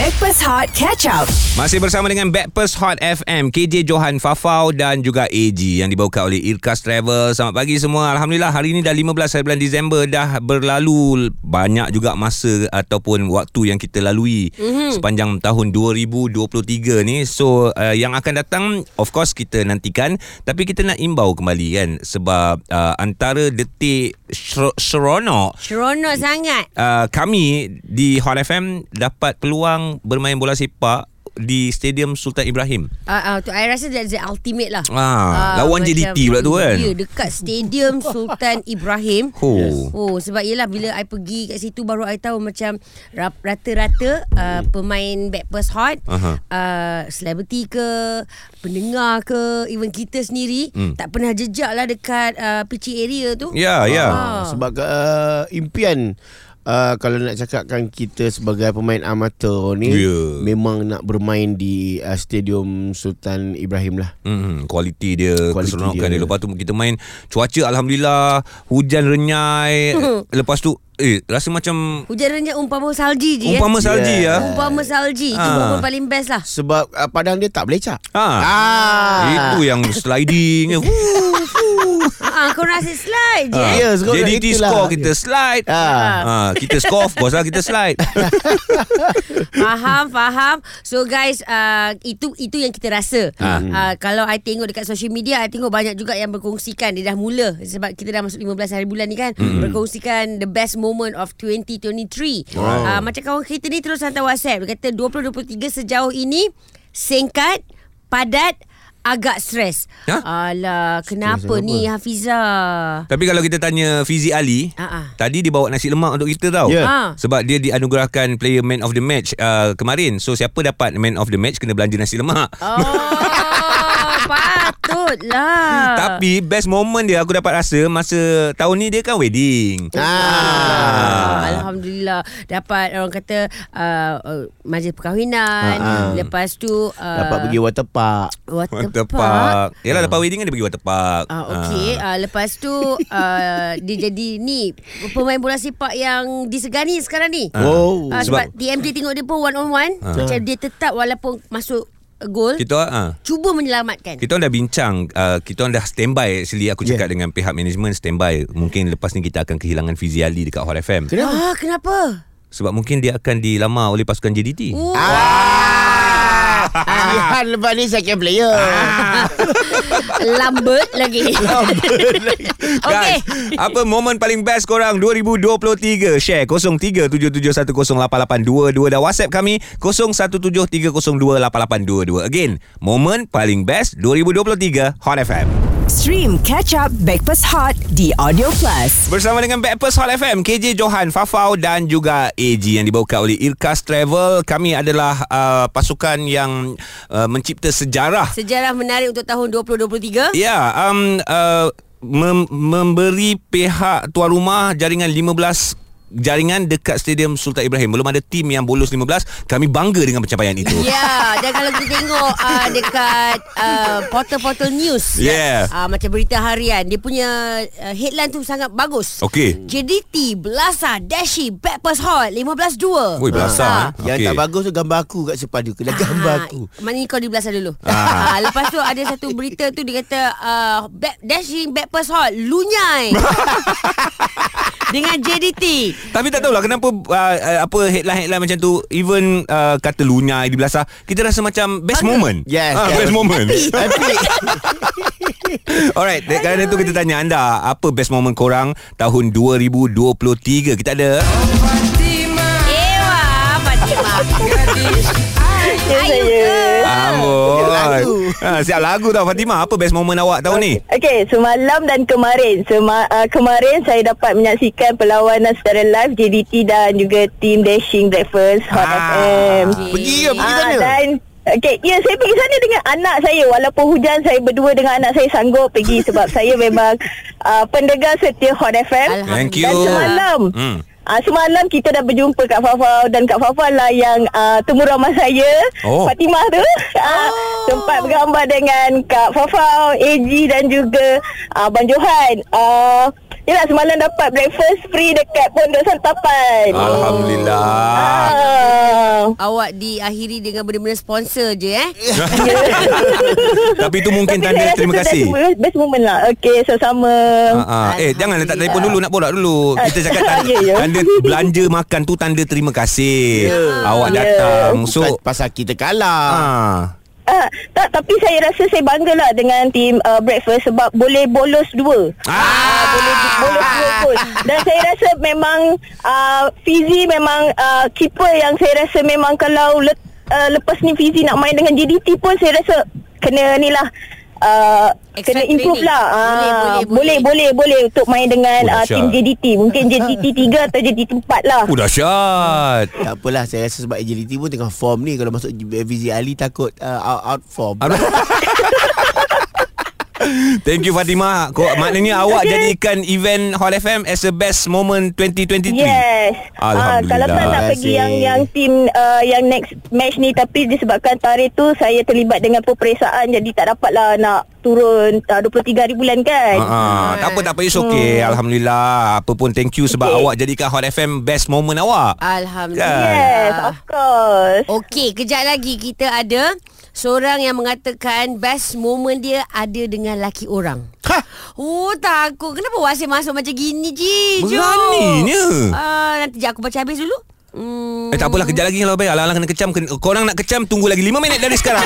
Backpass Hot Catch Up. Masih bersama dengan Backpast Hot FM KJ Johan Fafau dan juga AG Yang dibawakan oleh Irkas Travel Selamat pagi semua Alhamdulillah hari ini dah 15 hari bulan Disember Dah berlalu banyak juga masa Ataupun waktu yang kita lalui mm-hmm. Sepanjang tahun 2023 ni So uh, yang akan datang Of course kita nantikan Tapi kita nak imbau kembali kan Sebab uh, antara detik ser- seronok Seronok sangat. uh, kami di Hot FM dapat peluang bermain bola sepak di Stadium Sultan Ibrahim. Uh, uh, tu I rasa that's the ultimate lah. Ah, lawan JDT pula tu kan? Ya, dekat Stadium Sultan Ibrahim. Oh. Yes. Oh, sebab yelah bila I pergi kat situ baru I tahu macam rata-rata uh, pemain Backpast Hot, Aha. uh, selebriti ke, pendengar ke, even kita sendiri Hmm. tak pernah jejak lah dekat uh, pitchy area tu. Ya, ya. Ah. Sebab uh, impian uh, kalau nak cakapkan kita sebagai pemain amatur ni Ya. memang nak bermain di uh, Stadium Sultan Ibrahim lah. Hmm, kualiti dia, Kualiti keseronokan dia. dia. Lepas tu kita main cuaca alhamdulillah, hujan renyai. Lepas tu eh rasa macam Hujan renyap umpama salji je umpama eh. salji Yeah. ya. Umpama salji. Itu Ah. paling best lah. Sebab uh, padang dia tak belecak. Ah. Ah. Itu yang sliding. Ah, kau rasa slide je. Ah. eh. Ya, sekolah JDT itulah. score kita slide. Ah. Ah, kita score of course lah kita slide. Faham, faham. So guys, uh, itu itu yang kita rasa. Ah. Uh, kalau I tengok dekat social media, I tengok banyak juga yang berkongsikan. Dia dah mula sebab kita dah masuk 15 hari bulan ni kan. Mm. Berkongsikan the best moment of 2023. Wow. Uh, macam kawan kita ni terus hantar WhatsApp. Dia kata 2023 sejauh ini singkat, padat, agak stres. Ha? Alah, kenapa Stres ni Hafizah? Tapi kalau kita tanya Fizi Ali, ah. tadi dia bawa nasi lemak untuk kita tau. Ya. Ah. Sebab dia dianugerahkan player man of the match uh, kemarin. So siapa dapat man of the match kena belanja nasi lemak. Oh, patutlah. Tapi best moment dia aku dapat rasa masa tahun ni dia kan wedding. Ah. Alhamdulillah dapat orang kata uh, uh, majlis perkahwinan Ah, ah. lepas tu uh, Dapat pergi water park. water, Water park. park. Yalah lepas wedding kan dia pergi water park. Ah okey uh, lepas tu uh, dia jadi ni pemain bola sepak yang disegani sekarang ni. Oh. Uh, sebab- sebab, TMJ tengok dia pun one on one macam dia tetap walaupun masuk gol Kita ah cuba menyelamatkan. kita orang dah bincang uh, Kita orang dah standby Actually aku cakap yeah. dengan pihak management Standby Mungkin lepas ni kita akan kehilangan Fizi Ali Dekat Hot FM Kenapa? Ah kenapa? Sebab mungkin dia akan dilamar Oleh pasukan JDT Oh. Ah. Jihan lepas ni second player. Lambat lagi. Okey. Guys, apa momen paling best korang 2023? Share 0377108822 dan WhatsApp kami 0173028822. Again, momen paling best 2023 Hot FM. Stream Catch Up Backpass Hot di Audio Plus. Bersama dengan Backpast Hot FM KJ Johan Fafau dan juga AG Yang dibawakan oleh Irkas Travel Kami adalah uh, pasukan yang uh, mencipta sejarah Sejarah menarik untuk tahun 2023. Ya, um, uh, mem- memberi pihak tuan rumah jaringan 15 jaringan dekat Stadium Sultan Ibrahim. Belum ada tim yang bolos 15. Kami bangga dengan pencapaian itu. Ya, dan kalau kita tengok uh, dekat uh, portal-portal news, Yeah. uh, macam berita harian, dia punya uh, headline tu sangat bagus. Okey. JDT, Belasa, Dashi, Backpass Hot, 15-2. Oi, belasah. Yang Okey. tak bagus tu gambar aku kat sepadu. Kena gambar aku. Mana ni kau di Belasa dulu. Ah. Ah. lepas tu ada satu berita tu dia kata uh, back, Dashing Backpass Hot, lunyai. Dengan JDT. Tapi tak tahulah kenapa uh, uh, apa headline-headline macam tu even uh, kata lunyai di belasah kita rasa macam best Bangga. moment. Yes, yes. best moment. Tapi Alright, kerana itu kita tanya anda apa best moment korang tahun 2023. Kita ada Ewa, Fatimah. Ayu ke? Amboi. lagu. Ha, siap lagu tau Fatimah. Apa best moment awak tahun ni? Okey, semalam dan kemarin. Sema, uh, kemarin saya dapat menyaksikan perlawanan secara live JDT dan juga tim Dashing Breakfast Hot Ah. FM. pergi ke pergi Ah, sana? dan Okey, ya saya pergi sana dengan anak saya walaupun hujan saya berdua dengan anak saya sanggup pergi sebab saya memang uh, pendengar setia Hot FM. Thank you. Dan semalam Hmm. Ah semalam kita dah berjumpa Kak Fafau dan Kak Fafau lah yang uh, temu ramah saya Oh. Fatimah tu ah, sempat bergambar dengan Kak Fafau, AG dan juga uh, Abang Johan. Uh, Yelah semalam dapat breakfast free dekat Pondok Santapan. Alhamdulillah. Ah. awak diakhiri dengan benda-benda sponsor je eh. Tapi itu mungkin Tapi tanda terima kasih. Best, moment lah Okay sama-sama Ha, ha. Eh jangan letak telefon dulu Nak borak dulu Kita cakap tanda, Ya, ya. tanda belanja makan tu Tanda terima kasih Awak Ya. datang So Bukan pasal kita kalah. ha. Ah, tak, tapi saya rasa saya bangga lah dengan tim uh, breakfast sebab boleh bolos dua. Ah. Boleh pun. Dan saya rasa memang uh, Fizi memang uh, keeper yang saya rasa memang kalau le, uh, lepas ni Fizi nak main dengan JDT pun saya rasa kena ni lah. Uh, Extra kena improve training. lah Boleh, Ah, boleh, boleh, boleh, boleh untuk main dengan Oh, uh, tim JDT Mungkin JDT 3 atau JDT 4 lah Oh dahsyat Tak apalah Saya rasa sebab agility pun tengah form ni Kalau masuk VZ Ali takut uh, out, out form. Thank you Fatimah Kau, Maknanya awak Okay. jadikan event Hot FM As the best moment 2023 Yes. Ah, kalau tak nak pergi yang yang tim uh, yang next match ni tapi disebabkan tarikh tu saya terlibat dengan peperiksaan jadi tak dapatlah nak turun uh, 23 hari bulan kan. Ha, ha. Tak apa tak apa It's okay Alhamdulillah Apa pun thank you Sebab Okay. awak jadikan Hot FM Best moment awak Alhamdulillah. Yes, of course. Okey, kejap lagi kita ada seorang yang mengatakan best moment dia ada dengan laki orang. Ha? Oh, takut. Kenapa wasit masuk macam gini, Ji? Beraninya. Ah, nanti je aku baca habis dulu. Hmm. Eh tak apalah kejap lagi kalau baik Alang-alang kena kecam Korang nak kecam Tunggu lagi 5 minit dari sekarang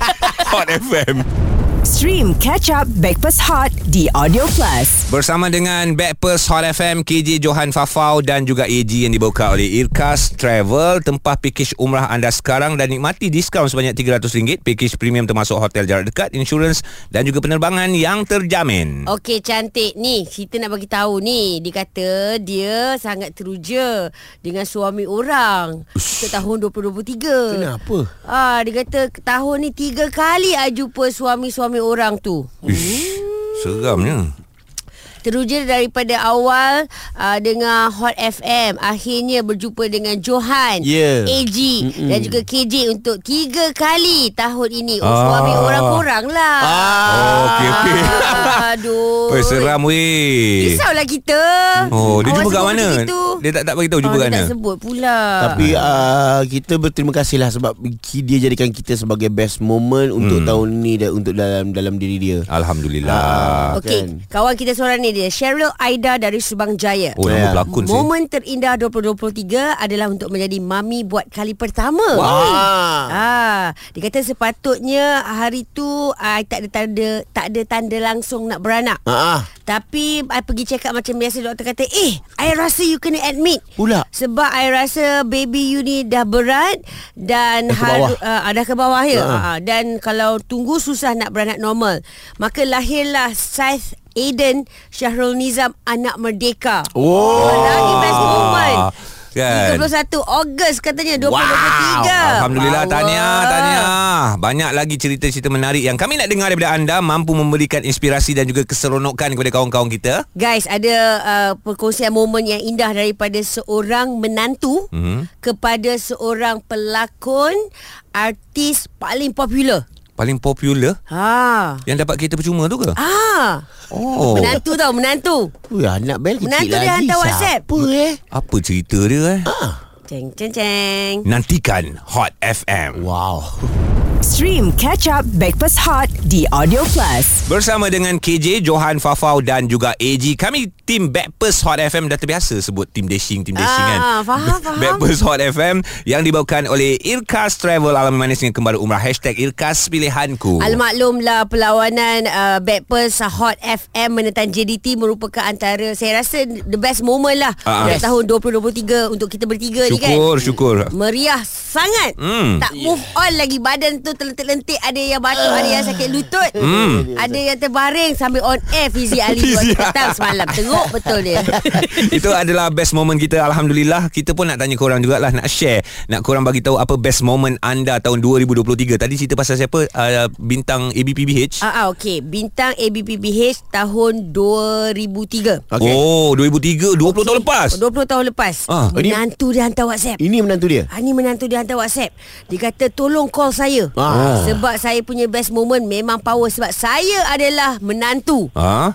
Hot FM Stream Catch Up Backpass Hot di Audio Plus. Bersama dengan Backpers Hot FM KJ Johan Fafau Dan juga AG yang dibawa oleh Irkas Travel Tempah pakej umrah anda sekarang Dan nikmati diskaun sebanyak RM300 Pakej premium termasuk hotel jarak dekat Insurans Dan juga penerbangan yang terjamin Okey cantik ni kita nak bagi tahu ni dia kata dia sangat teruja dengan suami orang untuk tahun 2023. Kenapa? Ah dia kata tahun ni tiga kali I jumpa suami-suami orang tu. Ish, Seramnya Teruja daripada awal uh, dengan Hot FM akhirnya berjumpa dengan Johan, Ya. AG Mm-mm. dan juga KJ untuk tiga kali tahun ini. Oh, Ah. suami orang korang lah. Oh, okey, okey. Aduh. Oi, seram weh Risaulah kita. Oh, dia jumpa kat mana? itu. Dia tak tak bagi tahu jumpa oh, kat dia mana. tak sebut pula. Tapi uh, kita berterima kasih lah sebab dia jadikan kita sebagai best moment untuk Hmm. tahun ni dan untuk dalam dalam diri dia. Alhamdulillah. Ah. Okey, kan. kawan kita seorang ni dia Cheryl Aida dari Subang Jaya. Oh, nama Ya. pelakon sih. Momen terindah 2023 adalah untuk menjadi mami buat kali pertama. Wah. Ah, dia kata sepatutnya hari tu I tak ada tanda tak ada tanda langsung nak beranak. Ha ah. Tapi I pergi check up macam biasa doktor kata, "Eh, I rasa you kena admit." Pula. Sebab I rasa baby you ni dah berat dan Dah ke bawah. uh, dah ke bawah ya. Ha. Uh, dan kalau tunggu susah nak beranak normal. Maka lahirlah Saif Aiden Syahrul Nizam anak merdeka. Oh. lagi best moment. Kan? 31 Ogos katanya 2023. Alhamdulillah Power. tahniah tahniah. Banyak lagi cerita-cerita menarik yang kami nak dengar daripada anda mampu memberikan inspirasi dan juga keseronokan kepada kawan-kawan kita. Guys, ada uh, perkongsian momen yang indah daripada seorang menantu Mhm. kepada seorang pelakon artis paling popular. Paling popular Ha. yang dapat kereta percuma tu ke? Ah. Oh. Menantu tau, menantu. Ui, anak Bel kecil Menantu lagi. dia hantar WhatsApp. Siapa eh? Apa cerita dia eh? Ceng ceng ceng. Nantikan Hot FM. Wow. Stream Catch Up Backpass Hot di Audio Plus. Bersama dengan KJ, Johan Fafau dan juga AG. Kami tim Backpers Hot FM dah terbiasa sebut tim dashing, tim dashing kan. Ah, faham, faham. Backpers Hot FM yang dibawakan oleh Irkas Travel Alami Manis dengan kembali umrah. Hashtag Irkas Pilihanku. Almaklumlah perlawanan uh, Backpers Hot FM menentang JDT merupakan antara saya rasa the best moment lah Ah, uh, yes. tahun 2023 untuk kita bertiga ni kan. Syukur, syukur. Meriah sangat Hmm. Tak move on lagi Badan tu terlentik-lentik Ada yang batuk Ada yang sakit lutut Hmm. Ada yang terbaring Sambil on air Fizi Ali Waktu petang semalam Teruk betul dia. Itu adalah best moment kita Alhamdulillah. Kita pun nak tanya korang jugalah Nak share Nak korang bagi tahu Apa best moment anda Tahun 2023 Tadi cerita pasal siapa? Uh, Bintang ABPBH Ah, ah okay Bintang ABPBH Tahun 2003 Okey. Oh 2003 20 tahun lepas? 20 tahun lepas. Ah. Menantu dia hantar WhatsApp. Ini menantu dia. Ah, ni menantu dia hantar WhatsApp. Dia kata tolong call saya. Ah. Sebab saya punya best moment Memang power Sebab saya adalah menantu? Ah,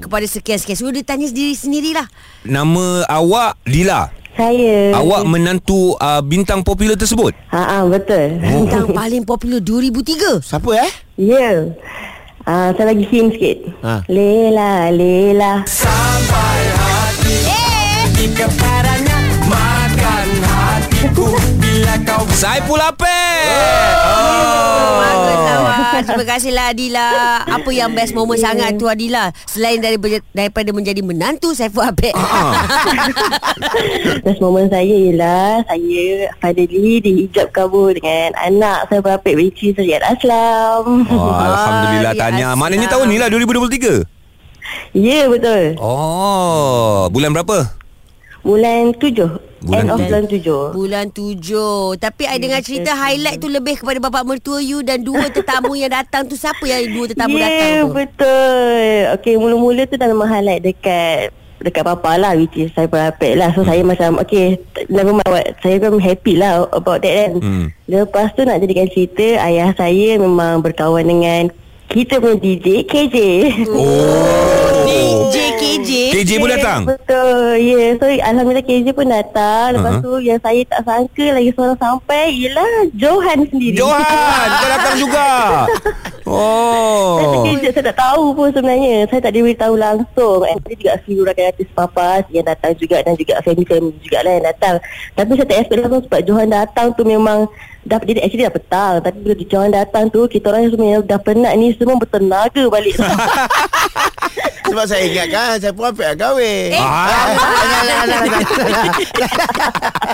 kepada sekian-sekian. Dia tanya sendiri sendirilah Nama awak Lila Saya. Awak menantu uh, bintang popular tersebut? Ha ah betul. Bintang paling popular 2003. Siapa eh? Ya. Yeah. Ah saya lagi him sikit. Ha. Lela Lela. Saiful Apek! Oh. Baguslah Wah. Terima kasihlah Adila. Apa yang best moment sangat tu Adila? Selain daripada, daripada menjadi menantu Saiful Apek. Best moment saya ialah saya finally dihijab kabur dengan anak saya berapik which is Riyad Aslam. Oh, Alhamdulillah Ah, tanya. Maknanya tahun ni lah 2023. Ya yeah, betul. Oh, bulan berapa? Bulan tujuh. Bulan End of tujuh. bulan tujuh. Bulan tujuh Tapi I dengar cerita highlight tu Lebih kepada bapak mertua you Dan dua tetamu yang datang tu Siapa yang dua tetamu Ya datang yeah, tu? betul. Okay mula-mula tu dah memang highlight dekat dekat papa lah which is saya berapik lah so hmm. saya macam okay never mind what saya kan happy lah about that kan Hmm. lepas tu nak jadikan cerita ayah saya memang berkawan dengan kita punya DJ KJ Oh. KJ KJ pun datang? Betul. Ya yeah. So Alhamdulillah KJ pun datang. Lepas Uh-huh. tu Yang saya tak sangka Lagi seorang sampai Ialah Johan sendiri. Johan, kau datang juga. Saya Oh. terkejut Saya tak tahu pun sebenarnya. Saya tak diberitahu langsung. And ada juga few rakyat artis papas. Yang datang juga Dan juga family-family juga lah yang datang. Tapi saya tak expect langsung Sebab Johan datang tu memang dah, Dia actually dah petang. Tapi bila Johan datang tu Kita orang semua yang dah penat ni Semua bertenaga balik Sebab saya ingat kan Saya pun apa nak kahwin Eh, Ah.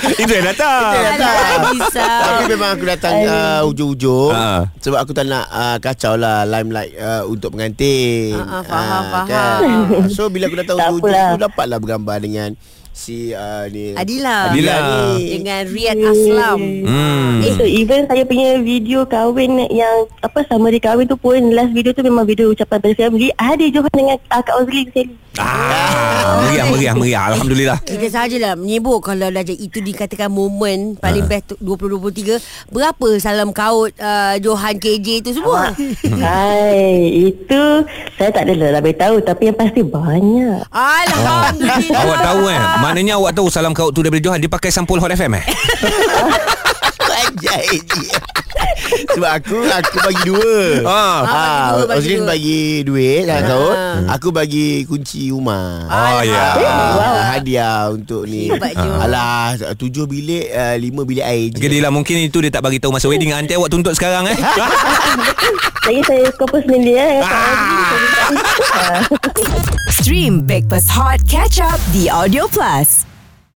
Itu yang datang. Itu yang datang. Tapi memang aku datang uh, ujung-ujung Ha. Sebab aku tak nak uh, kacau lah Limelight uh, untuk pengantin Ha, ha, faham, Ah, faham. So bila aku datang ujung-ujung tu Dapatlah bergambar dengan Si uh, ni Adila. Adila. ni Dengan Riyad Aslam Hmm. Eh, so even saya punya video kahwin yang apa summary kahwin tu pun last video tu memang video ucapan pada family ada Johan dengan uh, Kak Ozli sekali. Ah, meriah, meriah, meriah. Alhamdulillah. Kita sajalah menyebut Kalau dah jadi itu dikatakan momen Paling best tu 2023 Berapa salam kaut uh, Johan KJ tu semua Hai, itu saya tak adalah nak beritahu tapi yang pasti banyak. Alhamdulillah Awak tahu eh Maknanya awak tahu Salam kau tu daripada Johan Dia pakai sampul Hot FM eh Dia. Sebab aku Aku bagi dua Ah. Ah, bagi dua, bagi dua. bagi duit lah kau Ah. Aku bagi kunci rumah Oh ya Ah, hadiah untuk ni Jo. Alah Tujuh bilik uh, Lima bilik air je dia lah mungkin itu dia tak bagi tahu masa wedding Nanti awak tuntut sekarang eh Lagi saya kau sendiri eh. Ozli. Stream Breakfast Hot Catch Up The Audio Plus.